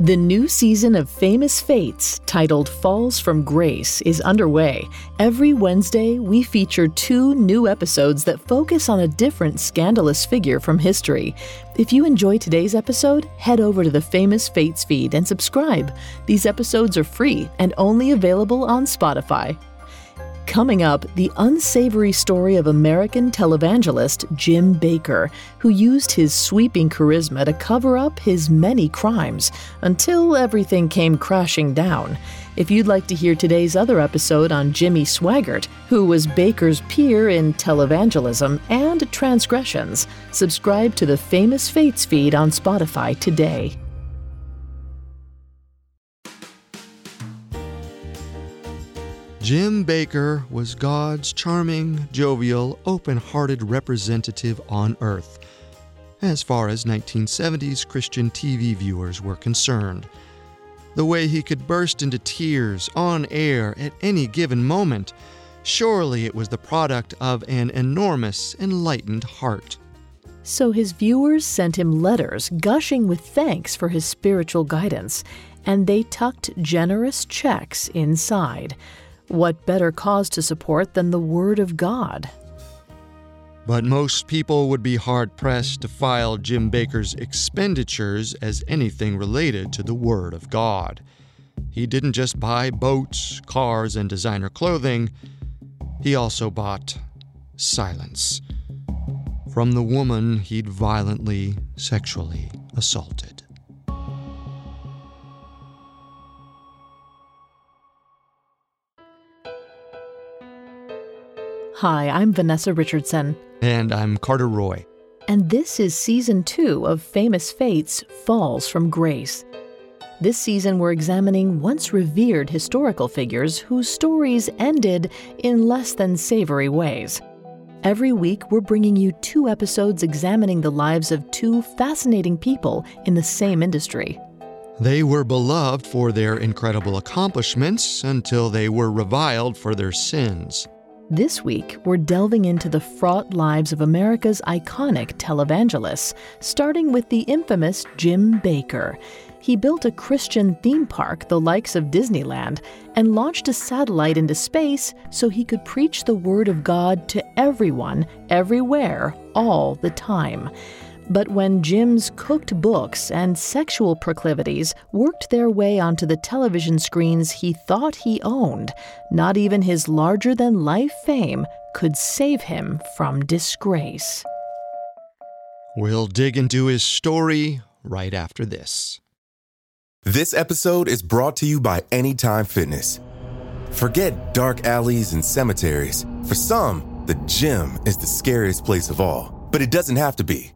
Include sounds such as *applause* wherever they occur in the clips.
The new season of Famous Fates, titled Falls from Grace, is underway. Every Wednesday, we feature two new episodes that focus on a different scandalous figure from history. If you enjoy today's episode, head over to the Famous Fates feed and subscribe. These episodes are free and only available on Spotify. Coming up, the unsavory story of American televangelist Jim Bakker, who used his sweeping charisma to cover up his many crimes until everything came crashing down. If you'd like to hear today's other episode on Jimmy Swaggart, who was Bakker's peer in televangelism and transgressions, subscribe to the Famous Fates feed on Spotify today. Jim Bakker was God's charming, jovial, open hearted representative on earth, as far as 1970s Christian TV viewers were concerned. The way he could burst into tears on air at any given moment, surely it was the product of an enormous, enlightened heart. So his viewers sent him letters gushing with thanks for his spiritual guidance, and they tucked generous checks inside. What better cause to support than the Word of God? But most people would be hard pressed to file Jim Bakker's expenditures as anything related to the Word of God. He didn't just buy boats, cars, and designer clothing, he also bought silence from the woman he'd violently sexually assaulted. Hi, I'm Vanessa Richardson. And I'm Carter Roy. And this is season two of Famous Fates Falls from Grace. This season, we're examining once revered historical figures whose stories ended in less than savory ways. Every week, we're bringing you two episodes examining the lives of two fascinating people in the same industry. They were beloved for their incredible accomplishments until they were reviled for their sins. This week, we're delving into the fraught lives of America's iconic televangelists, starting with the infamous Jim Bakker. He built a Christian theme park, the likes of Disneyland, and launched a satellite into space so he could preach the Word of God to everyone, everywhere, all the time. But when Jim's cooked books and sexual proclivities worked their way onto the television screens he thought he owned, not even his larger than life fame could save him from disgrace. We'll dig into his story right after this. This episode is brought to you by Anytime Fitness. Forget dark alleys and cemeteries. For some, the gym is the scariest place of all, but it doesn't have to be.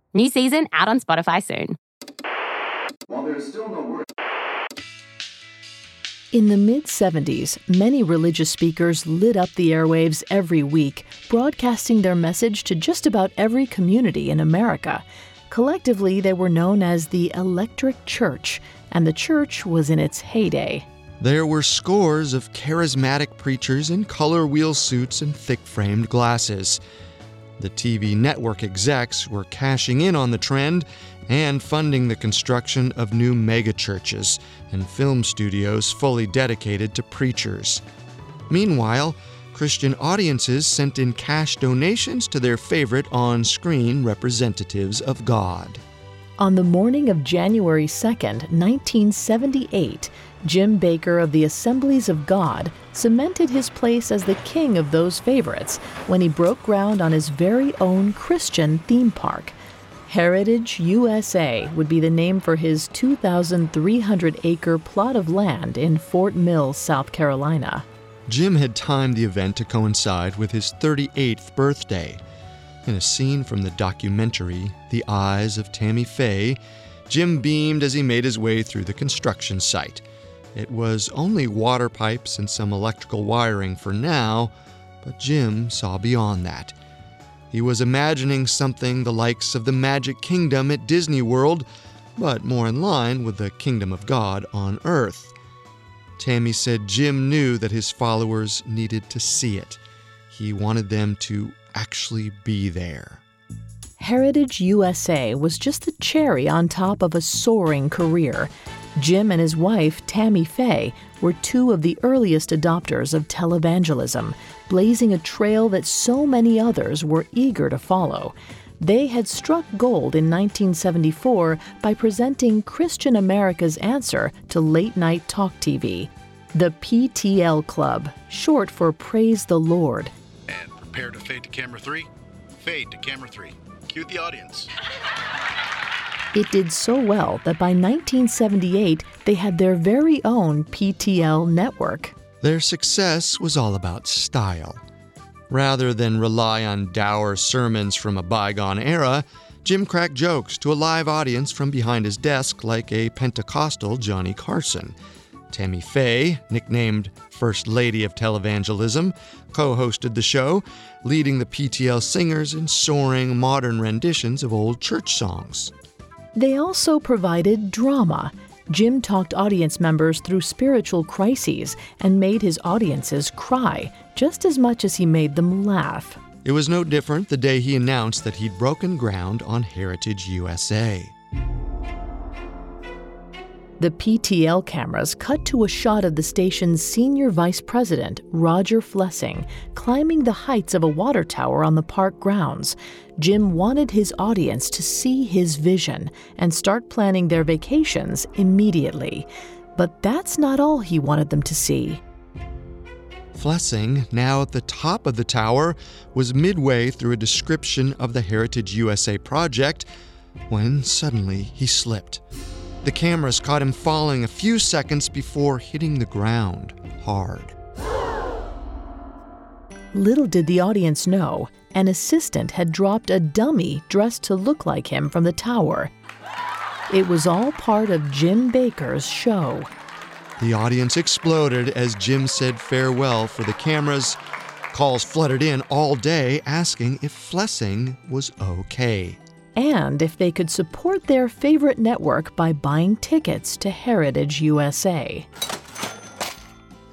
New season out on Spotify soon. While there's still no word. In the mid 70s, many religious speakers lit up the airwaves every week, broadcasting their message to just about every community in America. Collectively, they were known as the Electric Church, and the church was in its heyday. There were scores of charismatic preachers in color wheel suits and thick framed glasses. The TV network execs were cashing in on the trend and funding the construction of new megachurches and film studios fully dedicated to preachers. Meanwhile, Christian audiences sent in cash donations to their favorite on screen representatives of God. On the morning of January 2nd, 1978, Jim Bakker of the Assemblies of God cemented his place as the king of those favorites when he broke ground on his very own Christian theme park. Heritage USA would be the name for his 2,300 acre plot of land in Fort Mill, South Carolina. Jim had timed the event to coincide with his 38th birthday. In a scene from the documentary The Eyes of Tammy Faye, Jim beamed as he made his way through the construction site. It was only water pipes and some electrical wiring for now, but Jim saw beyond that. He was imagining something the likes of the Magic Kingdom at Disney World, but more in line with the Kingdom of God on Earth. Tammy said Jim knew that his followers needed to see it. He wanted them to actually be there. Heritage USA was just the cherry on top of a soaring career. Jim and his wife, Tammy Faye, were two of the earliest adopters of televangelism, blazing a trail that so many others were eager to follow. They had struck gold in 1974 by presenting Christian America's answer to late night talk TV, the PTL Club, short for Praise the Lord. And prepare to fade to camera three. Fade to camera three. Cue the audience. *laughs* It did so well that by 1978 they had their very own PTL network. Their success was all about style. Rather than rely on dour sermons from a bygone era, Jim cracked jokes to a live audience from behind his desk like a Pentecostal Johnny Carson. Tammy Faye, nicknamed First Lady of Televangelism, co hosted the show, leading the PTL singers in soaring modern renditions of old church songs. They also provided drama. Jim talked audience members through spiritual crises and made his audiences cry just as much as he made them laugh. It was no different the day he announced that he'd broken ground on Heritage USA. The PTL cameras cut to a shot of the station's senior vice president, Roger Flessing, climbing the heights of a water tower on the park grounds. Jim wanted his audience to see his vision and start planning their vacations immediately. But that's not all he wanted them to see. Flessing, now at the top of the tower, was midway through a description of the Heritage USA project when suddenly he slipped. The cameras caught him falling a few seconds before hitting the ground hard. Little did the audience know, an assistant had dropped a dummy dressed to look like him from the tower. It was all part of Jim Bakker's show. The audience exploded as Jim said farewell for the cameras. Calls flooded in all day asking if Flessing was okay and if they could support their favorite network by buying tickets to Heritage USA.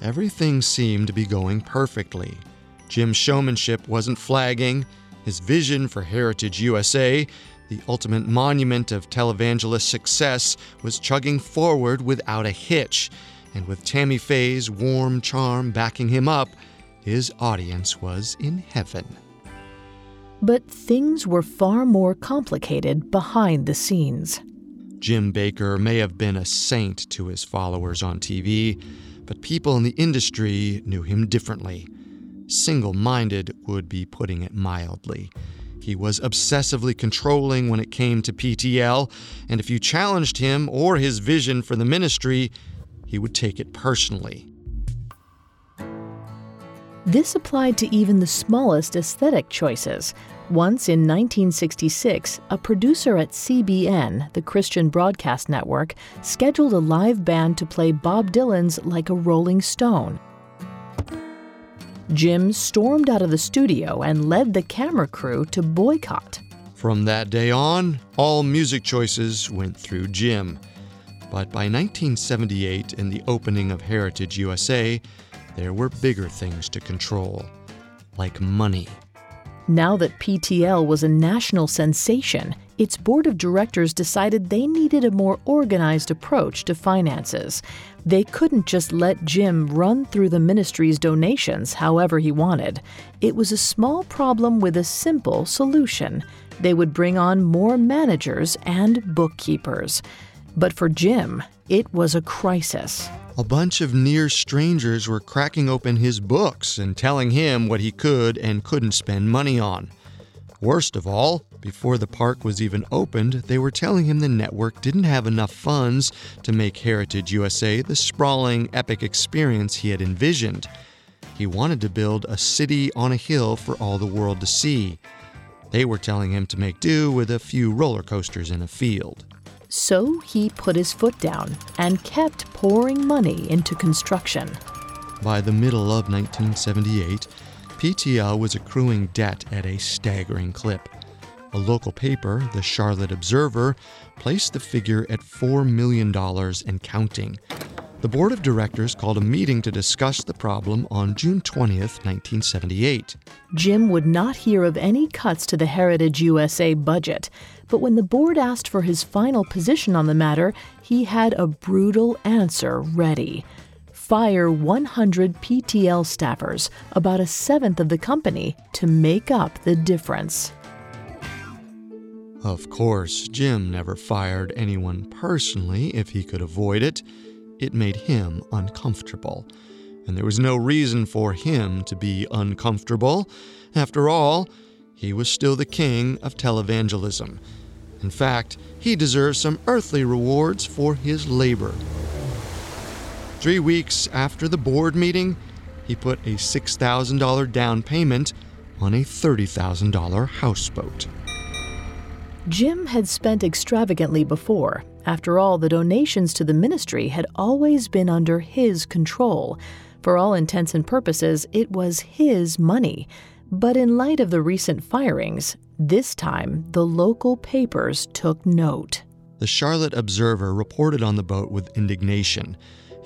Everything seemed to be going perfectly. Jim's showmanship wasn't flagging. His vision for Heritage USA, the ultimate monument of televangelist success, was chugging forward without a hitch. And with Tammy Faye's warm charm backing him up, his audience was in heaven. But things were far more complicated behind the scenes. Jim Bakker may have been a saint to his followers on TV, but people in the industry knew him differently. Single minded would be putting it mildly. He was obsessively controlling when it came to PTL, and if you challenged him or his vision for the ministry, he would take it personally. This applied to even the smallest aesthetic choices. Once in 1966, a producer at CBN, the Christian Broadcast Network, scheduled a live band to play Bob Dylan's Like a Rolling Stone. Jim stormed out of the studio and led the camera crew to boycott. From that day on, all music choices went through Jim. But by 1978 and the opening of Heritage USA, there were bigger things to control, like money. Now that PTL was a national sensation, its board of directors decided they needed a more organized approach to finances. They couldn't just let Jim run through the ministry's donations however he wanted. It was a small problem with a simple solution. They would bring on more managers and bookkeepers. But for Jim, it was a crisis. A bunch of near strangers were cracking open his books and telling him what he could and couldn't spend money on. Worst of all, before the park was even opened, they were telling him the network didn't have enough funds to make Heritage USA the sprawling, epic experience he had envisioned. He wanted to build a city on a hill for all the world to see. They were telling him to make do with a few roller coasters in a field. So he put his foot down and kept pouring money into construction. By the middle of 1978, PTL was accruing debt at a staggering clip. A local paper, the Charlotte Observer, placed the figure at $4 million and counting. The board of directors called a meeting to discuss the problem on June 20th, 1978. Jim would not hear of any cuts to the Heritage USA budget, but when the board asked for his final position on the matter, he had a brutal answer ready. Fire 100 PTL staffers, about a seventh of the company, to make up the difference. Of course, Jim never fired anyone personally if he could avoid it. It made him uncomfortable. And there was no reason for him to be uncomfortable. After all, he was still the king of televangelism. In fact, he deserves some earthly rewards for his labor. Three weeks after the board meeting, he put a $6,000 down payment on a $30,000 houseboat. Jim had spent extravagantly before. After all, the donations to the ministry had always been under his control. For all intents and purposes, it was his money. But in light of the recent firings, this time the local papers took note. The Charlotte Observer reported on the boat with indignation,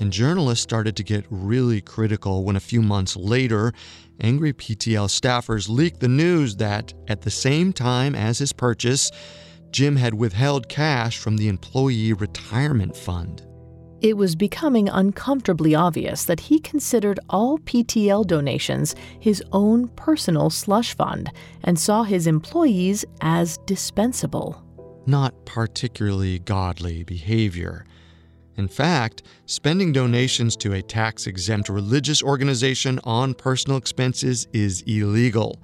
and journalists started to get really critical when a few months later, angry PTL staffers leaked the news that, at the same time as his purchase, Jim had withheld cash from the Employee Retirement Fund. It was becoming uncomfortably obvious that he considered all PTL donations his own personal slush fund and saw his employees as dispensable. Not particularly godly behavior. In fact, spending donations to a tax exempt religious organization on personal expenses is illegal.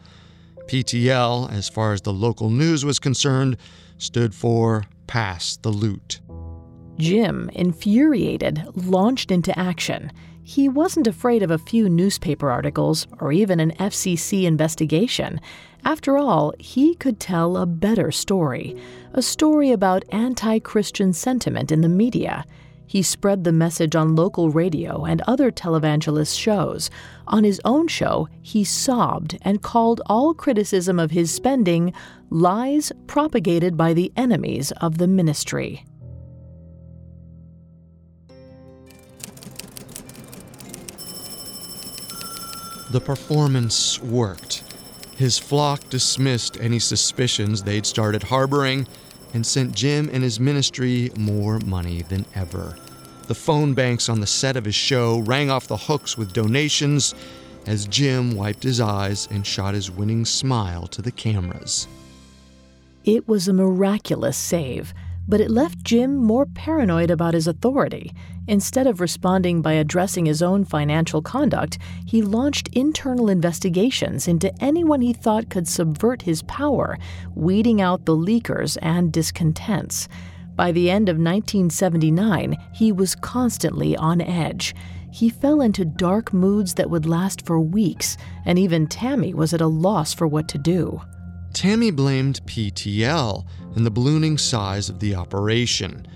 PTL, as far as the local news was concerned, stood for Pass the Loot. Jim, infuriated, launched into action. He wasn't afraid of a few newspaper articles or even an FCC investigation. After all, he could tell a better story a story about anti Christian sentiment in the media. He spread the message on local radio and other televangelist shows. On his own show, he sobbed and called all criticism of his spending lies propagated by the enemies of the ministry. The performance worked. His flock dismissed any suspicions they'd started harboring and sent Jim and his ministry more money than ever. The phone banks on the set of his show rang off the hooks with donations as Jim wiped his eyes and shot his winning smile to the cameras. It was a miraculous save but it left Jim more paranoid about his authority. Instead of responding by addressing his own financial conduct, he launched internal investigations into anyone he thought could subvert his power, weeding out the leakers and discontents. By the end of 1979, he was constantly on edge. He fell into dark moods that would last for weeks, and even Tammy was at a loss for what to do. Tammy blamed PTL and the ballooning size of the operation.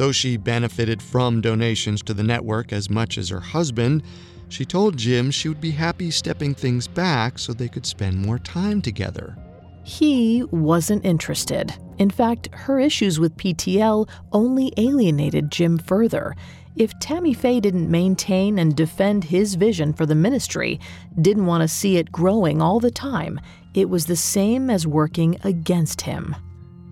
Though she benefited from donations to the network as much as her husband, she told Jim she would be happy stepping things back so they could spend more time together. He wasn't interested. In fact, her issues with PTL only alienated Jim further. If Tammy Faye didn't maintain and defend his vision for the ministry, didn't want to see it growing all the time, it was the same as working against him.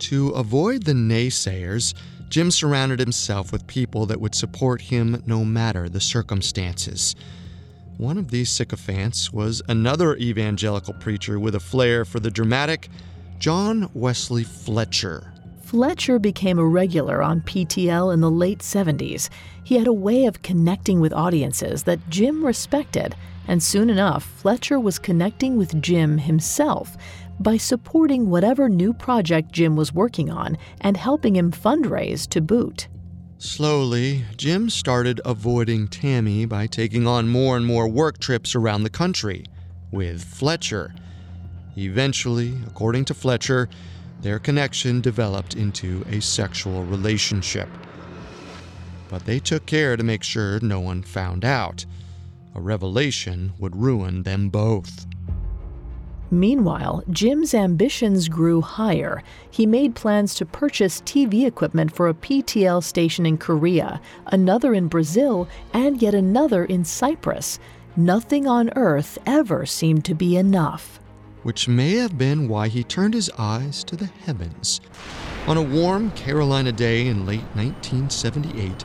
To avoid the naysayers, Jim surrounded himself with people that would support him no matter the circumstances. One of these sycophants was another evangelical preacher with a flair for the dramatic, John Wesley Fletcher. Fletcher became a regular on PTL in the late 70s. He had a way of connecting with audiences that Jim respected, and soon enough, Fletcher was connecting with Jim himself by supporting whatever new project Jim was working on and helping him fundraise to boot. Slowly, Jim started avoiding Tammy by taking on more and more work trips around the country with Fletcher. Eventually, according to Fletcher, their connection developed into a sexual relationship. But they took care to make sure no one found out. A revelation would ruin them both. Meanwhile, Jim's ambitions grew higher. He made plans to purchase TV equipment for a PTL station in Korea, another in Brazil, and yet another in Cyprus. Nothing on earth ever seemed to be enough. Which may have been why he turned his eyes to the heavens. On a warm Carolina day in late 1978,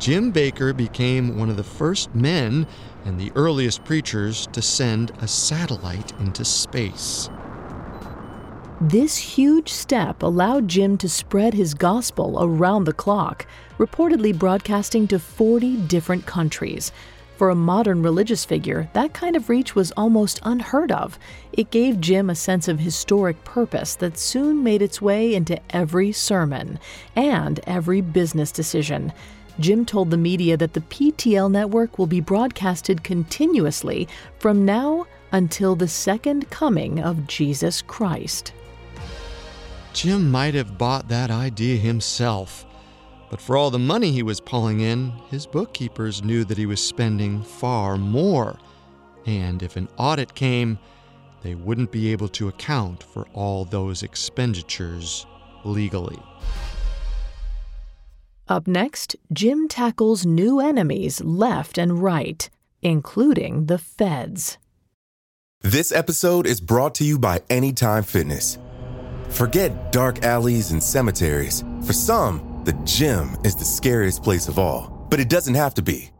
Jim Bakker became one of the first men and the earliest preachers to send a satellite into space. This huge step allowed Jim to spread his gospel around the clock, reportedly broadcasting to 40 different countries. For a modern religious figure, that kind of reach was almost unheard of. It gave Jim a sense of historic purpose that soon made its way into every sermon and every business decision. Jim told the media that the PTL network will be broadcasted continuously from now until the second coming of Jesus Christ. Jim might have bought that idea himself, but for all the money he was pulling in, his bookkeepers knew that he was spending far more. And if an audit came, they wouldn't be able to account for all those expenditures legally. Up next, Jim tackles new enemies left and right, including the feds. This episode is brought to you by Anytime Fitness. Forget dark alleys and cemeteries. For some, the gym is the scariest place of all, but it doesn't have to be.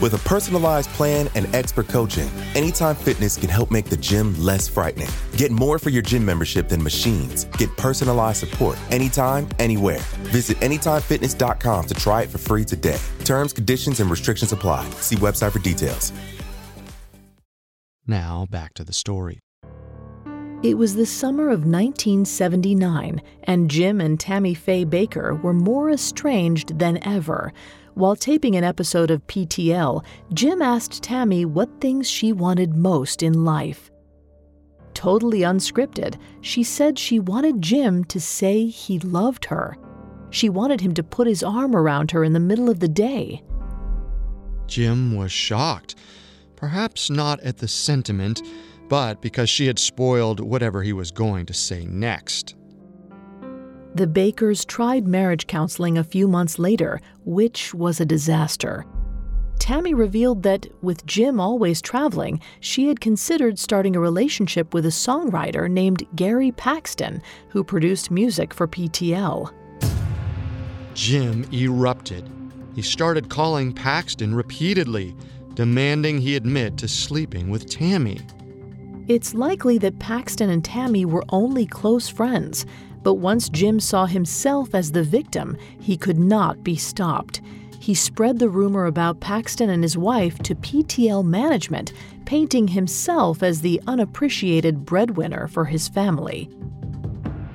With a personalized plan and expert coaching, Anytime Fitness can help make the gym less frightening. Get more for your gym membership than machines. Get personalized support anytime, anywhere. Visit AnytimeFitness.com to try it for free today. Terms, conditions, and restrictions apply. See website for details. Now, back to the story. It was the summer of 1979, and Jim and Tammy Faye Bakker were more estranged than ever. While taping an episode of PTL, Jim asked Tammy what things she wanted most in life. Totally unscripted, she said she wanted Jim to say he loved her. She wanted him to put his arm around her in the middle of the day. Jim was shocked, perhaps not at the sentiment, but because she had spoiled whatever he was going to say next. The Bakkers tried marriage counseling a few months later, which was a disaster. Tammy revealed that, with Jim always traveling, she had considered starting a relationship with a songwriter named Gary Paxton, who produced music for PTL. Jim erupted. He started calling Paxton repeatedly, demanding he admit to sleeping with Tammy. It's likely that Paxton and Tammy were only close friends, but once Jim saw himself as the victim, he could not be stopped. He spread the rumor about Paxton and his wife to PTL management, painting himself as the unappreciated breadwinner for his family.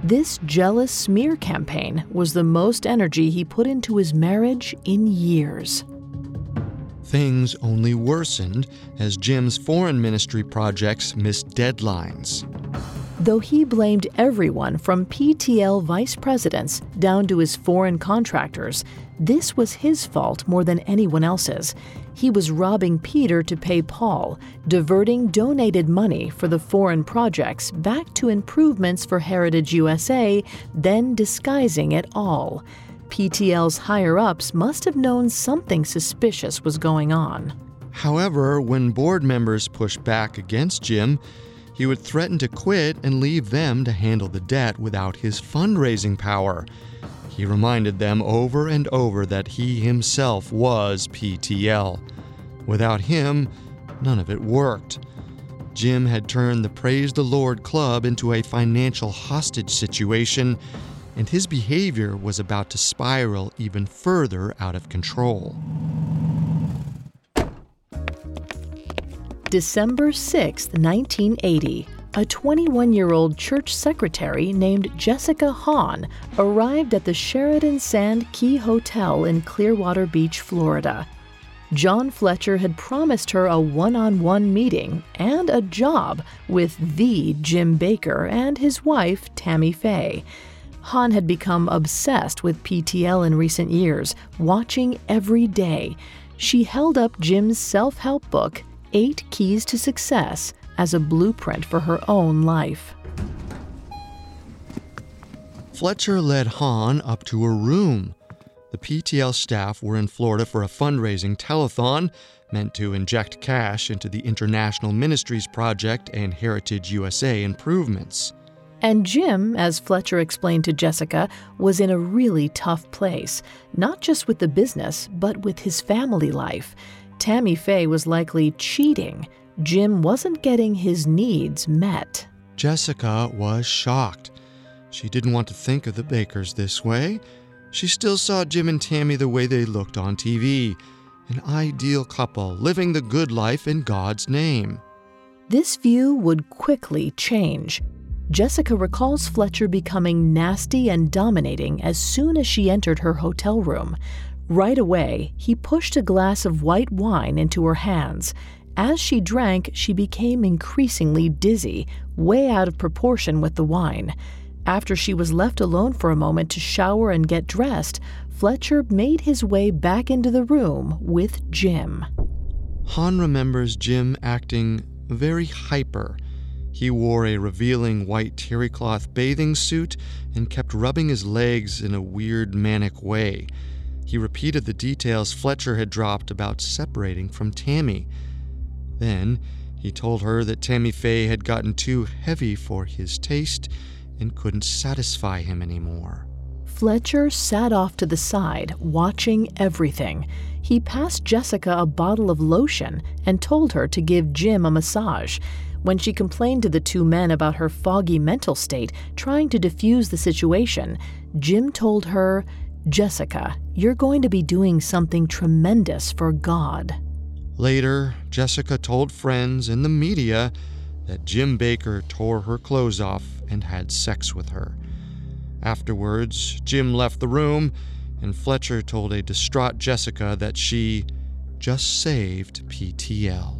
This jealous smear campaign was the most energy he put into his marriage in years. Things only worsened as Jim's foreign ministry projects missed deadlines. Though he blamed everyone from PTL vice presidents down to his foreign contractors, this was his fault more than anyone else's. He was robbing Peter to pay Paul, diverting donated money for the foreign projects back to improvements for Heritage USA, then disguising it all. PTL's higher ups must have known something suspicious was going on. However, when board members pushed back against Jim, he would threaten to quit and leave them to handle the debt without his fundraising power. He reminded them over and over that he himself was PTL. Without him, none of it worked. Jim had turned the Praise the Lord Club into a financial hostage situation, and his behavior was about to spiral even further out of control. December 6, 1980, a 21 year old church secretary named Jessica Hahn arrived at the Sheraton Sand Key Hotel in Clearwater Beach, Florida. John Fletcher had promised her a one on one meeting and a job with the Jim Bakker and his wife, Tammy Faye. Hahn had become obsessed with PTL in recent years, watching every day. She held up Jim's self help book Eight Keys to Success as a blueprint for her own life. Fletcher led Hahn up to a room. The PTL staff were in Florida for a fundraising telethon meant to inject cash into the International Ministries Project and Heritage USA improvements. And Jim, as Fletcher explained to Jessica, was in a really tough place, not just with the business, but with his family life. Tammy Faye was likely cheating. Jim wasn't getting his needs met. Jessica was shocked. She didn't want to think of the Bakkers this way. She still saw Jim and Tammy the way they looked on TV an ideal couple living the good life in God's name. This view would quickly change. Jessica recalls Fletcher becoming nasty and dominating as soon as she entered her hotel room. Right away, he pushed a glass of white wine into her hands. As she drank, she became increasingly dizzy, way out of proportion with the wine. After she was left alone for a moment to shower and get dressed, Fletcher made his way back into the room with Jim. Hahn remembers Jim acting very hyper. He wore a revealing white terry cloth bathing suit and kept rubbing his legs in a weird manic way. He repeated the details Fletcher had dropped about separating from Tammy. Then he told her that Tammy Faye had gotten too heavy for his taste and couldn't satisfy him anymore. Fletcher sat off to the side, watching everything. He passed Jessica a bottle of lotion and told her to give Jim a massage. When she complained to the two men about her foggy mental state, trying to diffuse the situation, Jim told her Jessica, you're going to be doing something tremendous for God. Later, Jessica told friends and the media that Jim Bakker tore her clothes off and had sex with her. Afterwards, Jim left the room, and Fletcher told a distraught Jessica that she just saved PTL.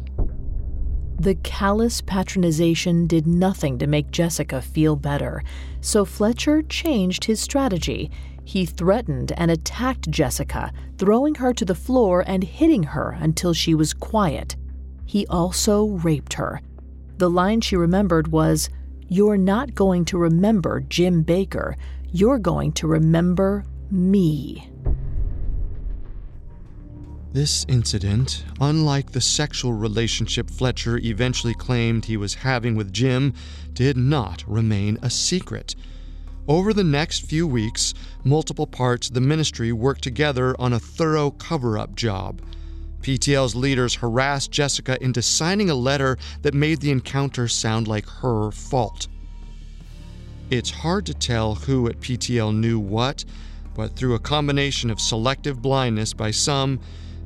The callous patronization did nothing to make Jessica feel better, so Fletcher changed his strategy he threatened and attacked Jessica, throwing her to the floor and hitting her until she was quiet. He also raped her. The line she remembered was, You're not going to remember Jim Bakker, you're going to remember me. This incident, unlike the sexual relationship Fletcher eventually claimed he was having with Jim, did not remain a secret. Over the next few weeks, multiple parts of the ministry worked together on a thorough cover up job. PTL's leaders harassed Jessica into signing a letter that made the encounter sound like her fault. It's hard to tell who at PTL knew what, but through a combination of selective blindness by some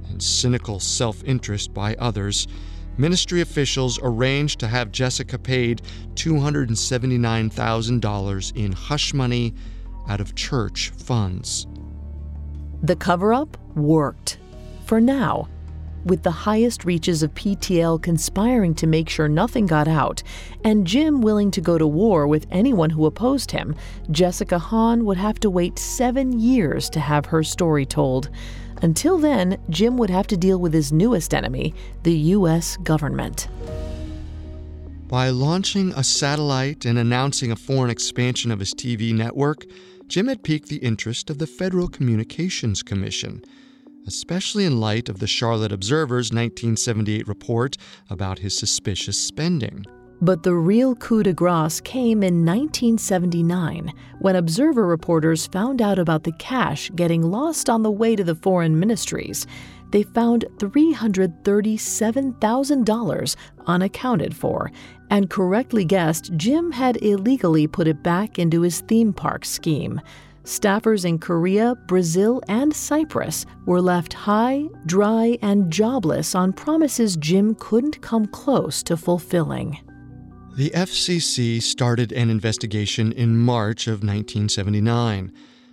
and cynical self interest by others, ministry officials arranged to have Jessica paid $279,000 in hush money out of church funds. The cover up worked. For now, with the highest reaches of PTL conspiring to make sure nothing got out, and Jim willing to go to war with anyone who opposed him, Jessica Hahn would have to wait seven years to have her story told. Until then, Jim would have to deal with his newest enemy, the U.S. government. By launching a satellite and announcing a foreign expansion of his TV network, Jim had piqued the interest of the Federal Communications Commission, especially in light of the Charlotte Observer's 1978 report about his suspicious spending. But the real coup de grace came in 1979 when Observer reporters found out about the cash getting lost on the way to the foreign ministries. They found $337,000 unaccounted for and correctly guessed Jim had illegally put it back into his theme park scheme. Staffers in Korea, Brazil, and Cyprus were left high, dry, and jobless on promises Jim couldn't come close to fulfilling. The FCC started an investigation in March of 1979,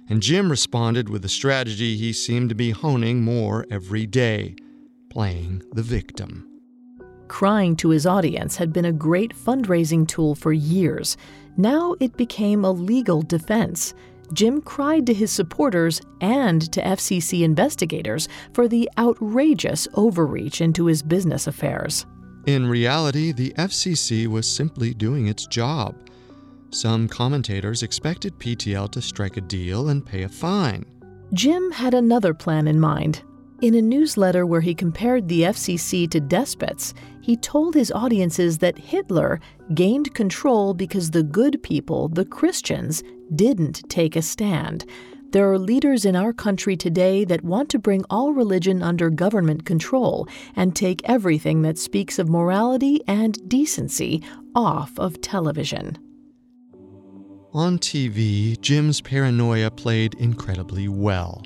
and Jim responded with a strategy he seemed to be honing more every day playing the victim. Crying to his audience had been a great fundraising tool for years. Now it became a legal defense. Jim cried to his supporters and to FCC investigators for the outrageous overreach into his business affairs. In reality, the FCC was simply doing its job. Some commentators expected PTL to strike a deal and pay a fine. Jim had another plan in mind. In a newsletter where he compared the FCC to despots, he told his audiences that Hitler gained control because the good people, the Christians, didn't take a stand. There are leaders in our country today that want to bring all religion under government control and take everything that speaks of morality and decency off of television. On TV, Jim's paranoia played incredibly well.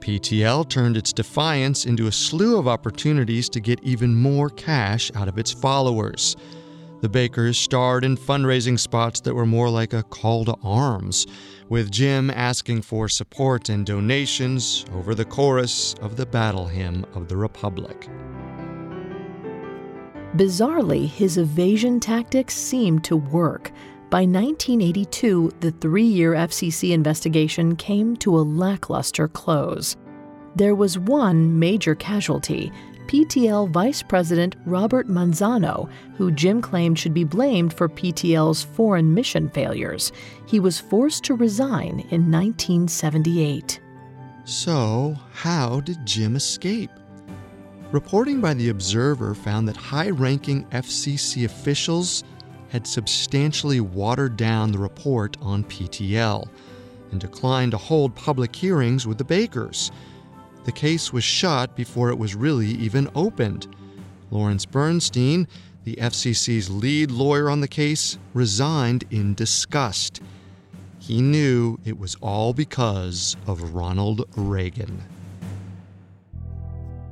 PTL turned its defiance into a slew of opportunities to get even more cash out of its followers. The Bakkers starred in fundraising spots that were more like a call to arms, with Jim asking for support and donations over the chorus of the battle hymn of the Republic. Bizarrely, his evasion tactics seemed to work. By 1982, the three year FCC investigation came to a lackluster close. There was one major casualty PTL Vice President Robert Manzano, who Jim claimed should be blamed for PTL's foreign mission failures. He was forced to resign in 1978. So, how did Jim escape? Reporting by The Observer found that high ranking FCC officials had substantially watered down the report on PTL and declined to hold public hearings with the Bakkers. The case was shut before it was really even opened. Lawrence Bernstein, the FCC's lead lawyer on the case, resigned in disgust. He knew it was all because of Ronald Reagan.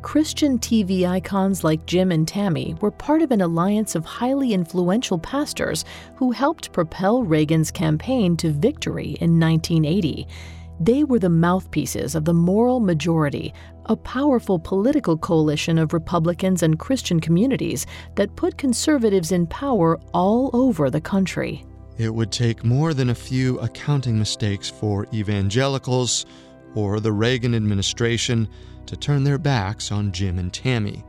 Christian TV icons like Jim and Tammy were part of an alliance of highly influential pastors who helped propel Reagan's campaign to victory in 1980. They were the mouthpieces of the moral majority, a powerful political coalition of Republicans and Christian communities that put conservatives in power all over the country. It would take more than a few accounting mistakes for evangelicals or the Reagan administration to turn their backs on Jim and Tammy.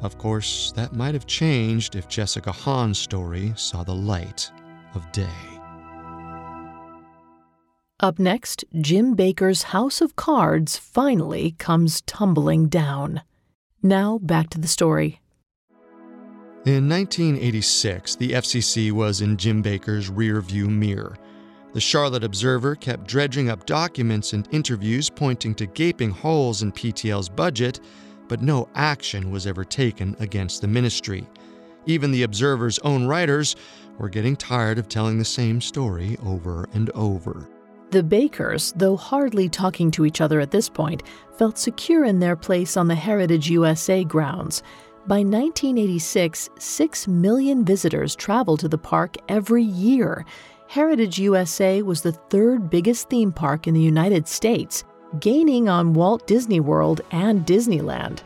Of course, that might have changed if Jessica Hahn's story saw the light of day. Up next, Jim Bakker's House of Cards finally comes tumbling down. Now, back to the story. In 1986, the FCC was in Jim Bakker's rearview mirror. The Charlotte Observer kept dredging up documents and interviews pointing to gaping holes in PTL's budget, but no action was ever taken against the ministry. Even the Observer's own writers were getting tired of telling the same story over and over. The Bakkers, though hardly talking to each other at this point, felt secure in their place on the Heritage USA grounds. By 1986, 6 million visitors traveled to the park every year. Heritage USA was the third biggest theme park in the United States, gaining on Walt Disney World and Disneyland.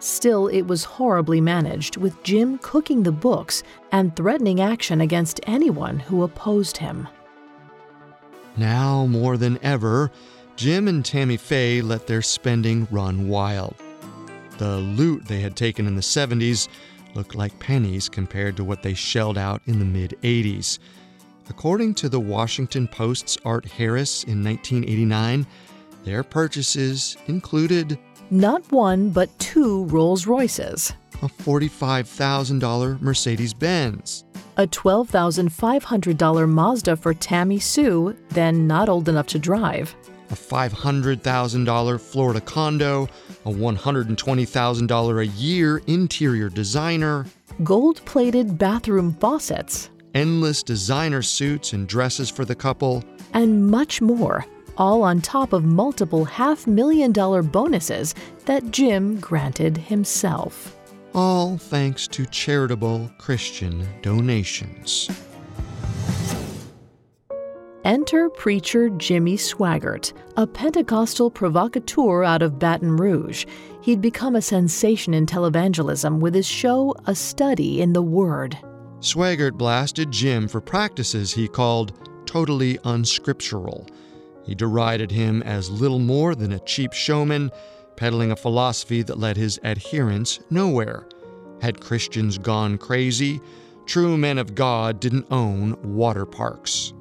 Still, it was horribly managed, with Jim cooking the books and threatening action against anyone who opposed him. Now, more than ever, Jim and Tammy Faye let their spending run wild. The loot they had taken in the 70s looked like pennies compared to what they shelled out in the mid 80s. According to the Washington Post's Art Harris in 1989, their purchases included not one, but two Rolls Royces, a $45,000 Mercedes Benz, a $12,500 Mazda for Tammy Sue, then not old enough to drive, a $500,000 Florida condo, a $120,000 a year interior designer, gold plated bathroom faucets, endless designer suits and dresses for the couple, and much more, all on top of multiple half million dollar bonuses that Jim granted himself. All thanks to charitable Christian donations. Enter preacher Jimmy Swaggart, a Pentecostal provocateur out of Baton Rouge. He'd become a sensation in televangelism with his show A Study in the Word. Swaggart blasted Jim for practices he called totally unscriptural. He derided him as little more than a cheap showman, peddling a philosophy that led his adherents nowhere. Had Christians gone crazy? True men of God didn't own water parks.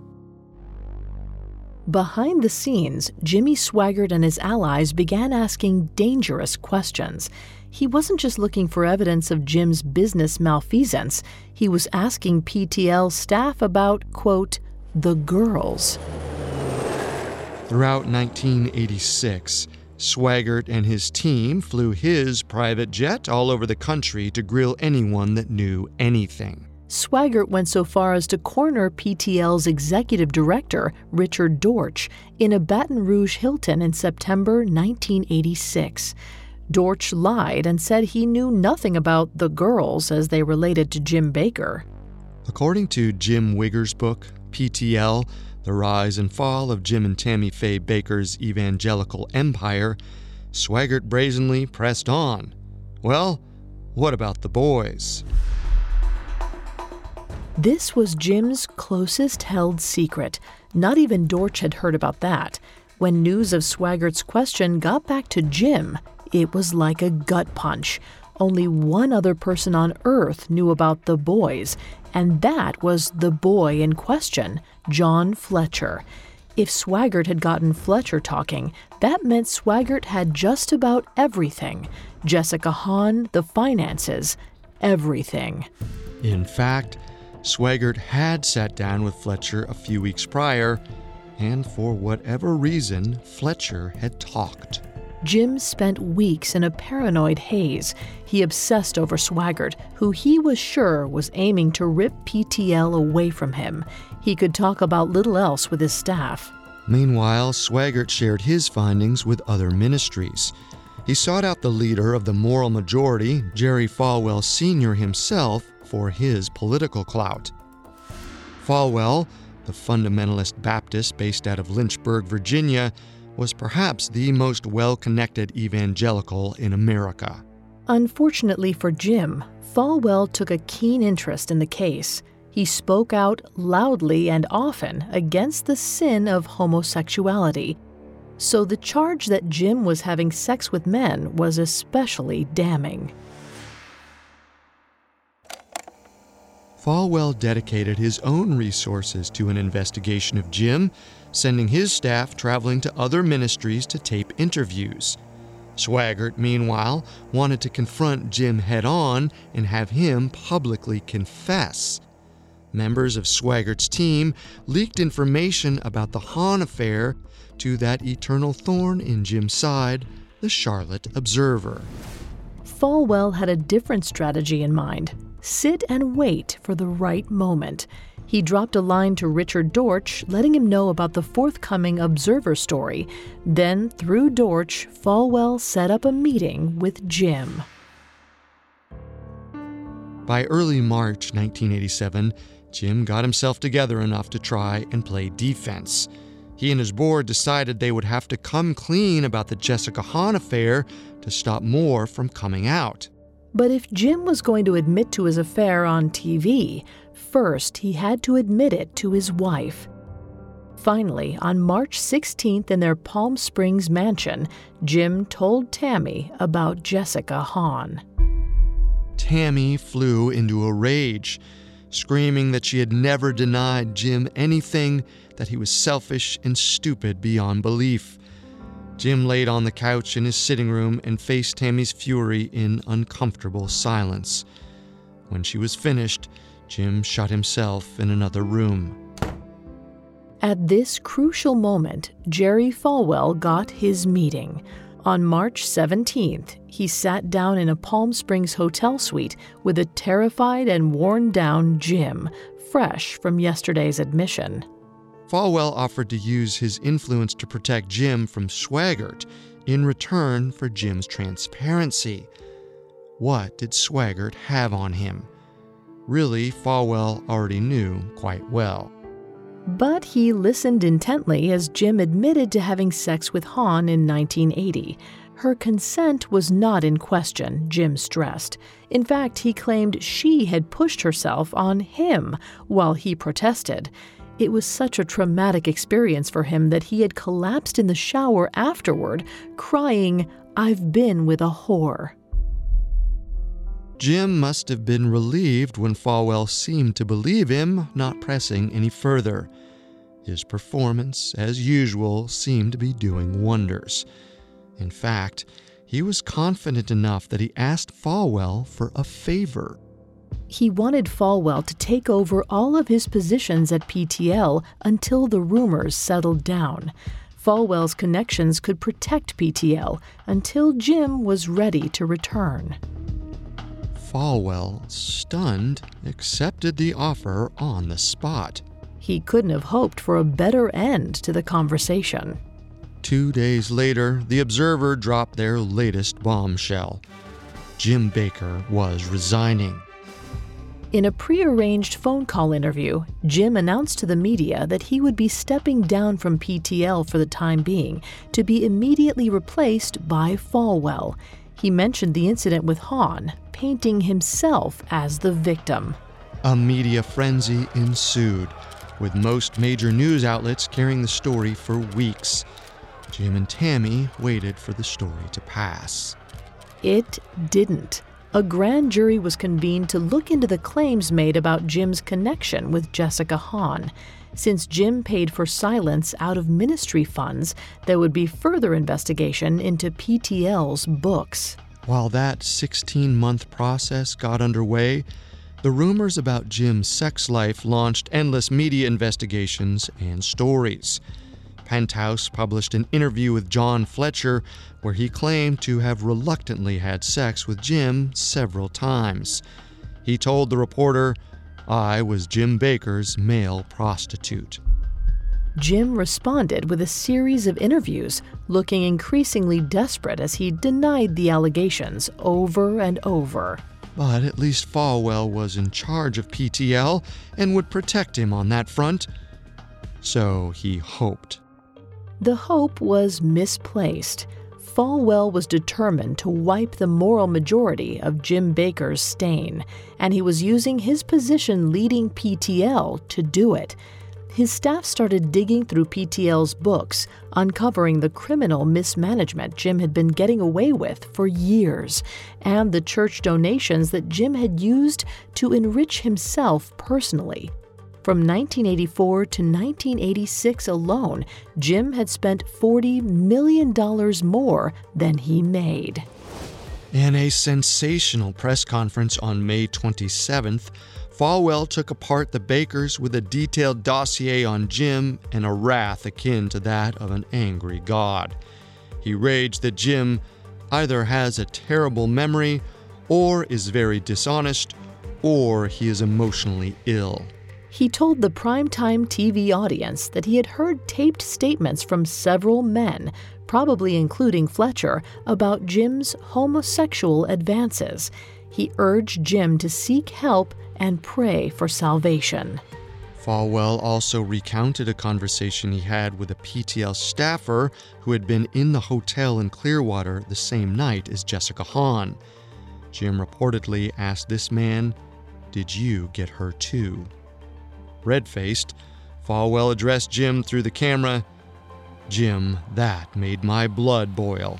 Behind the scenes, Jimmy Swaggart and his allies began asking dangerous questions. He wasn't just looking for evidence of Jim's business malfeasance, he was asking PTL staff about, quote, the girls. Throughout 1986, Swaggart and his team flew his private jet all over the country to grill anyone that knew anything. Swaggart went so far as to corner PTL's executive director, Richard Dortch, in a Baton Rouge Hilton in September 1986. Dortch lied and said he knew nothing about the girls as they related to Jim Bakker. According to Jim Wigger's book, PTL The Rise and Fall of Jim and Tammy Faye Bakker's Evangelical Empire, Swaggart brazenly pressed on. Well, what about the boys? This was Jim's closest held secret. Not even Dortch had heard about that. When news of Swaggart's question got back to Jim, it was like a gut punch. Only one other person on Earth knew about the boys, and that was the boy in question, John Fletcher. If Swaggart had gotten Fletcher talking, that meant Swaggart had just about everything Jessica Hahn, the finances, everything. In fact, Swaggart had sat down with Fletcher a few weeks prior, and for whatever reason, Fletcher had talked. Jim spent weeks in a paranoid haze. He obsessed over Swaggart, who he was sure was aiming to rip PTL away from him. He could talk about little else with his staff. Meanwhile, Swaggart shared his findings with other ministries. He sought out the leader of the moral majority, Jerry Falwell Sr. himself, for his political clout. Falwell, the fundamentalist Baptist based out of Lynchburg, Virginia, was perhaps the most well connected evangelical in America. Unfortunately for Jim, Falwell took a keen interest in the case. He spoke out loudly and often against the sin of homosexuality. So the charge that Jim was having sex with men was especially damning. Falwell dedicated his own resources to an investigation of Jim, sending his staff traveling to other ministries to tape interviews. Swaggart, meanwhile, wanted to confront Jim head on and have him publicly confess. Members of Swaggart's team leaked information about the Hahn affair to that eternal thorn in Jim's side, the Charlotte Observer. Falwell had a different strategy in mind sit and wait for the right moment. He dropped a line to Richard Dortch, letting him know about the forthcoming Observer story. Then, through Dortch, Falwell set up a meeting with Jim. By early March 1987, Jim got himself together enough to try and play defense. He and his board decided they would have to come clean about the Jessica Hahn affair to stop more from coming out. But if Jim was going to admit to his affair on TV, first he had to admit it to his wife. Finally, on March 16th in their Palm Springs mansion, Jim told Tammy about Jessica Hahn. Tammy flew into a rage. screaming that she had never denied Jim anything, that he was selfish and stupid beyond belief. Jim laid on the couch in his sitting room and faced Tammy's fury in uncomfortable silence. When she was finished, Jim shot himself in another room. At this crucial moment, Jerry Falwell got his meeting. On March 17th, he sat down in a Palm Springs hotel suite with a terrified and worn down Jim, fresh from yesterday's admission. Falwell offered to use his influence to protect Jim from Swaggart in return for Jim's transparency. What did Swaggart have on him? Really, Falwell already knew quite well. But he listened intently as Jim admitted to having sex with Hahn in 1980. Her consent was not in question, Jim stressed. In fact, he claimed she had pushed herself on him while he protested. It was such a traumatic experience for him that he had collapsed in the shower afterward, crying, I've been with a whore. Jim must have been relieved when Falwell seemed to believe him, not pressing any further. His performance, as usual, seemed to be doing wonders. In fact, he was confident enough that he asked Falwell for a favor. He wanted Falwell to take over all of his positions at PTL until the rumors settled down. Falwell's connections could protect PTL until Jim was ready to return. Falwell, stunned, accepted the offer on the spot. He couldn't have hoped for a better end to the conversation. Two days later, the Observer dropped their latest bombshell. Jim Bakker was resigning. In a prearranged phone call interview, Jim announced to the media that he would be stepping down from PTL for the time being to be immediately replaced by Falwell. He mentioned the incident with Hahn, painting himself as the victim. A media frenzy ensued with most major news outlets carrying the story for weeks. Jim and Tammy waited for the story to pass. It didn't. A grand jury was convened to look into the claims made about Jim's connection with Jessica Hahn. Since Jim paid for silence out of ministry funds, there would be further investigation into PTL's books. While that 16 month process got underway, the rumors about Jim's sex life launched endless media investigations and stories. Penthouse published an interview with John Fletcher where he claimed to have reluctantly had sex with Jim several times. He told the reporter, I was Jim Bakker's male prostitute. Jim responded with a series of interviews, looking increasingly desperate as he denied the allegations over and over. But at least Falwell was in charge of PTL and would protect him on that front. So he hoped. The hope was misplaced. Falwell was determined to wipe the moral majority of Jim Bakker's stain, and he was using his position leading PTL to do it his staff started digging through PTL's books, uncovering the criminal mismanagement Jim had been getting away with for years, and the church donations that Jim had used to enrich himself personally. From 1984 to 1986 alone, Jim had spent $40 million more than he made. In a sensational press conference on May 27th, Falwell took apart the Bakkers with a detailed dossier on Jim and a wrath akin to that of an angry god. He raged that Jim either has a terrible memory, or is very dishonest, or he is emotionally ill. He told the primetime TV audience that he had heard taped statements from several men, probably including Fletcher, about Jim's homosexual advances. He urged Jim to seek help and pray for salvation. Falwell also recounted a conversation he had with a PTL staffer who had been in the hotel in Clearwater the same night as Jessica Hahn. Jim reportedly asked this man, Did you get her too? Red faced, Falwell addressed Jim through the camera Jim, that made my blood boil.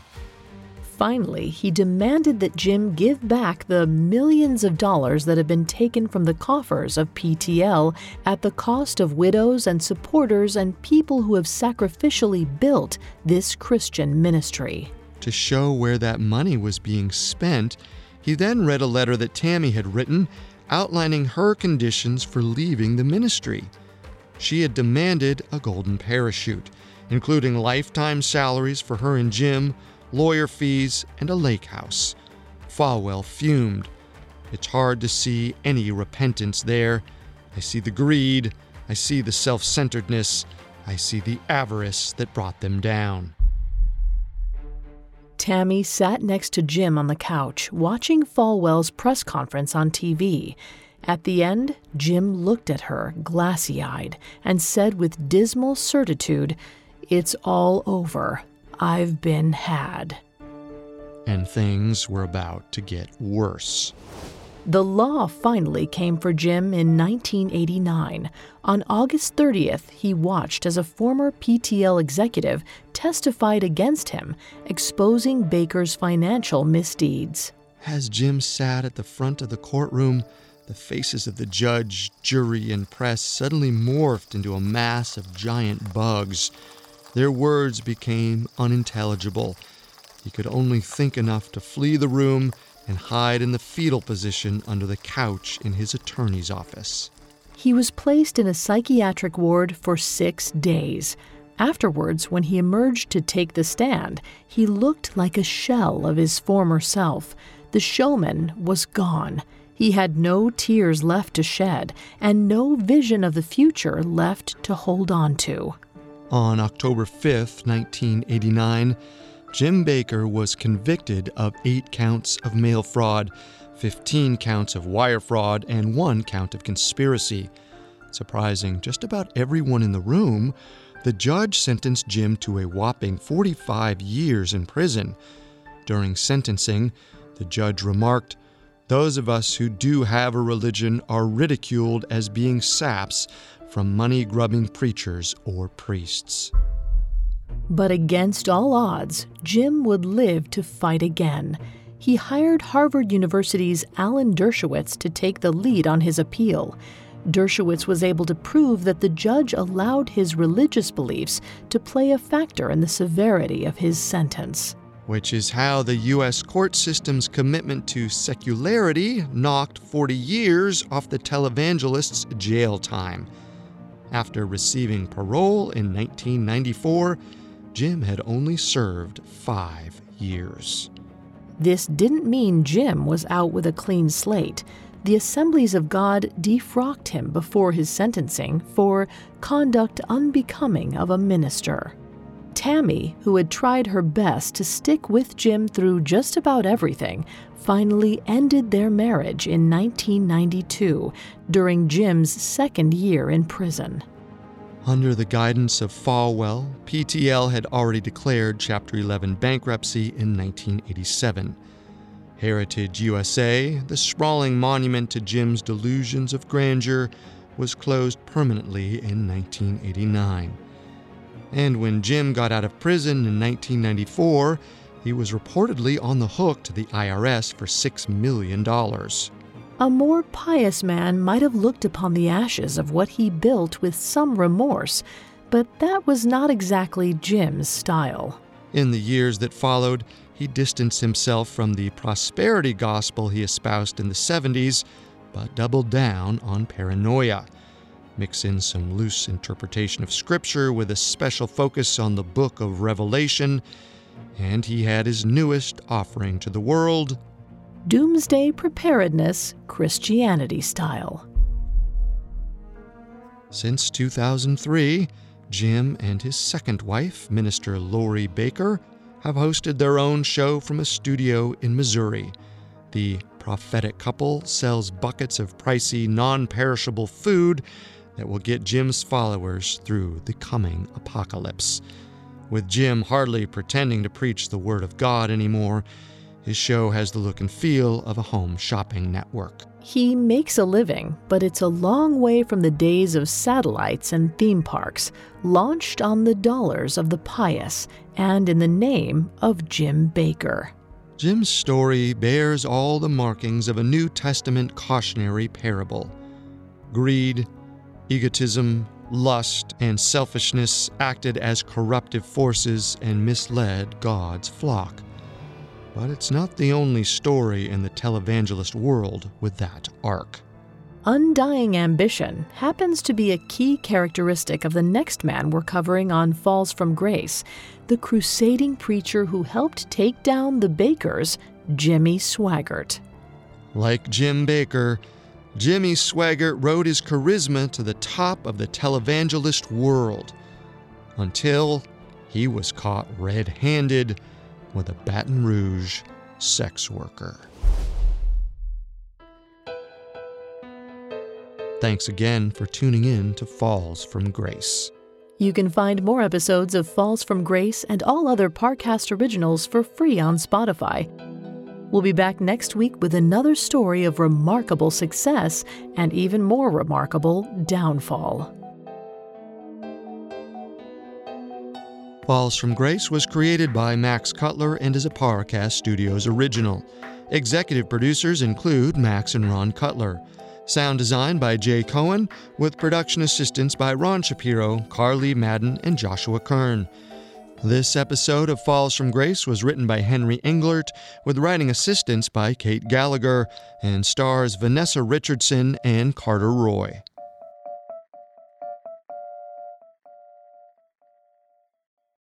Finally, he demanded that Jim give back the millions of dollars that had been taken from the coffers of PTL at the cost of widows and supporters and people who have sacrificially built this Christian ministry. To show where that money was being spent, he then read a letter that Tammy had written outlining her conditions for leaving the ministry. She had demanded a golden parachute, including lifetime salaries for her and Jim lawyer fees, and a lake house. Falwell fumed. It's hard to see any repentance there. I see the greed, I see the self centeredness, I see the avarice that brought them down. Tammy sat next to Jim on the couch, watching Falwell's press conference on TV. At the end, Jim looked at her, glassy eyed, and said with dismal certitude, It's all over. I've been had. And things were about to get worse. The law finally came for Jim in 1989. On August 30th, he watched as a former PTL executive testified against him, exposing Bakker's financial misdeeds. As Jim sat at the front of the courtroom, the faces of the judge, jury, and press suddenly morphed into a mass of giant bugs. Their words became unintelligible. He could only think enough to flee the room and hide in the fetal position under the couch in his attorney's office. He was placed in a psychiatric ward for six days. Afterwards, when he emerged to take the stand, he looked like a shell of his former self. The showman was gone. He had no tears left to shed and no vision of the future left to hold on to. On October 5, 1989, Jim Bakker was convicted of eight counts of mail fraud, 15 counts of wire fraud, and one count of conspiracy. Surprising just about everyone in the room, the judge sentenced Jim to a whopping 45 years in prison. During sentencing, the judge remarked, Those of us who do have a religion are ridiculed as being saps from money grubbing preachers or priests. But against all odds, Jim would live to fight again. He hired Harvard University's Alan Dershowitz to take the lead on his appeal. Dershowitz was able to prove that the judge allowed his religious beliefs to play a factor in the severity of his sentence. Which is how the U.S. court system's commitment to secularity knocked 40 years off the televangelist's jail time. After receiving parole in 1994, Jim had only served five years. This didn't mean Jim was out with a clean slate. The Assemblies of God defrocked him before his sentencing for conduct unbecoming of a minister. Tammy, who had tried her best to stick with Jim through just about everything, finally ended their marriage in 1992 during Jim's second year in prison. Under the guidance of Falwell, PTL had already declared Chapter 11 bankruptcy in 1987. Heritage USA, the sprawling monument to Jim's delusions of grandeur, was closed permanently in 1989. And when Jim got out of prison in 1994, he was reportedly on the hook to the IRS for $6 million. A more pious man might have looked upon the ashes of what he built with some remorse, but that was not exactly Jim's style. In the years that followed, he distanced himself from the prosperity gospel he espoused in the 70s, but doubled down on paranoia. Mix in some loose interpretation of Scripture with a special focus on the book of Revelation, and he had his newest offering to the world Doomsday Preparedness Christianity style. Since 2003, Jim and his second wife, Minister Lori Bakker, have hosted their own show from a studio in Missouri. The prophetic couple sells buckets of pricey, non perishable food that will get Jim's followers through the coming apocalypse. With Jim hardly pretending to preach the Word of God anymore, his show has the look and feel of a home shopping network. He makes a living, but it's a long way from the days of satellites and theme parks, launched on the dollars of the pious and in the name of Jim Bakker. Jim's story bears all the markings of a New Testament cautionary parable. Greed, egotism, lust, and selfishness acted as corruptive forces and misled God's flock. But it's not the only story in the televangelist world with that arc. Undying ambition happens to be a key characteristic of the next man we're covering on Falls from Grace, the crusading preacher who helped take down the Bakkers, Jimmy Swaggart. Like Jim Bakker, Jimmy Swaggart rode his charisma to the top of the televangelist world until he was caught red handed with a Baton Rouge sex worker. Thanks again for tuning in to Falls from Grace. You can find more episodes of Falls from Grace and all other Parcast originals for free on Spotify. We'll be back next week with another story of remarkable success and even more remarkable downfall. Falls from Grace was created by Max Cutler and is a Parcast Studios original. Executive producers include Max and Ron Cutler. Sound design by Jay Cohen, with production assistance by Ron Shapiro, Carly Madden, and Joshua Kern. This episode of Falls from Grace was written by Henry Englert, with writing assistance by Kate Gallagher, and stars Vanessa Richardson and Carter Roy.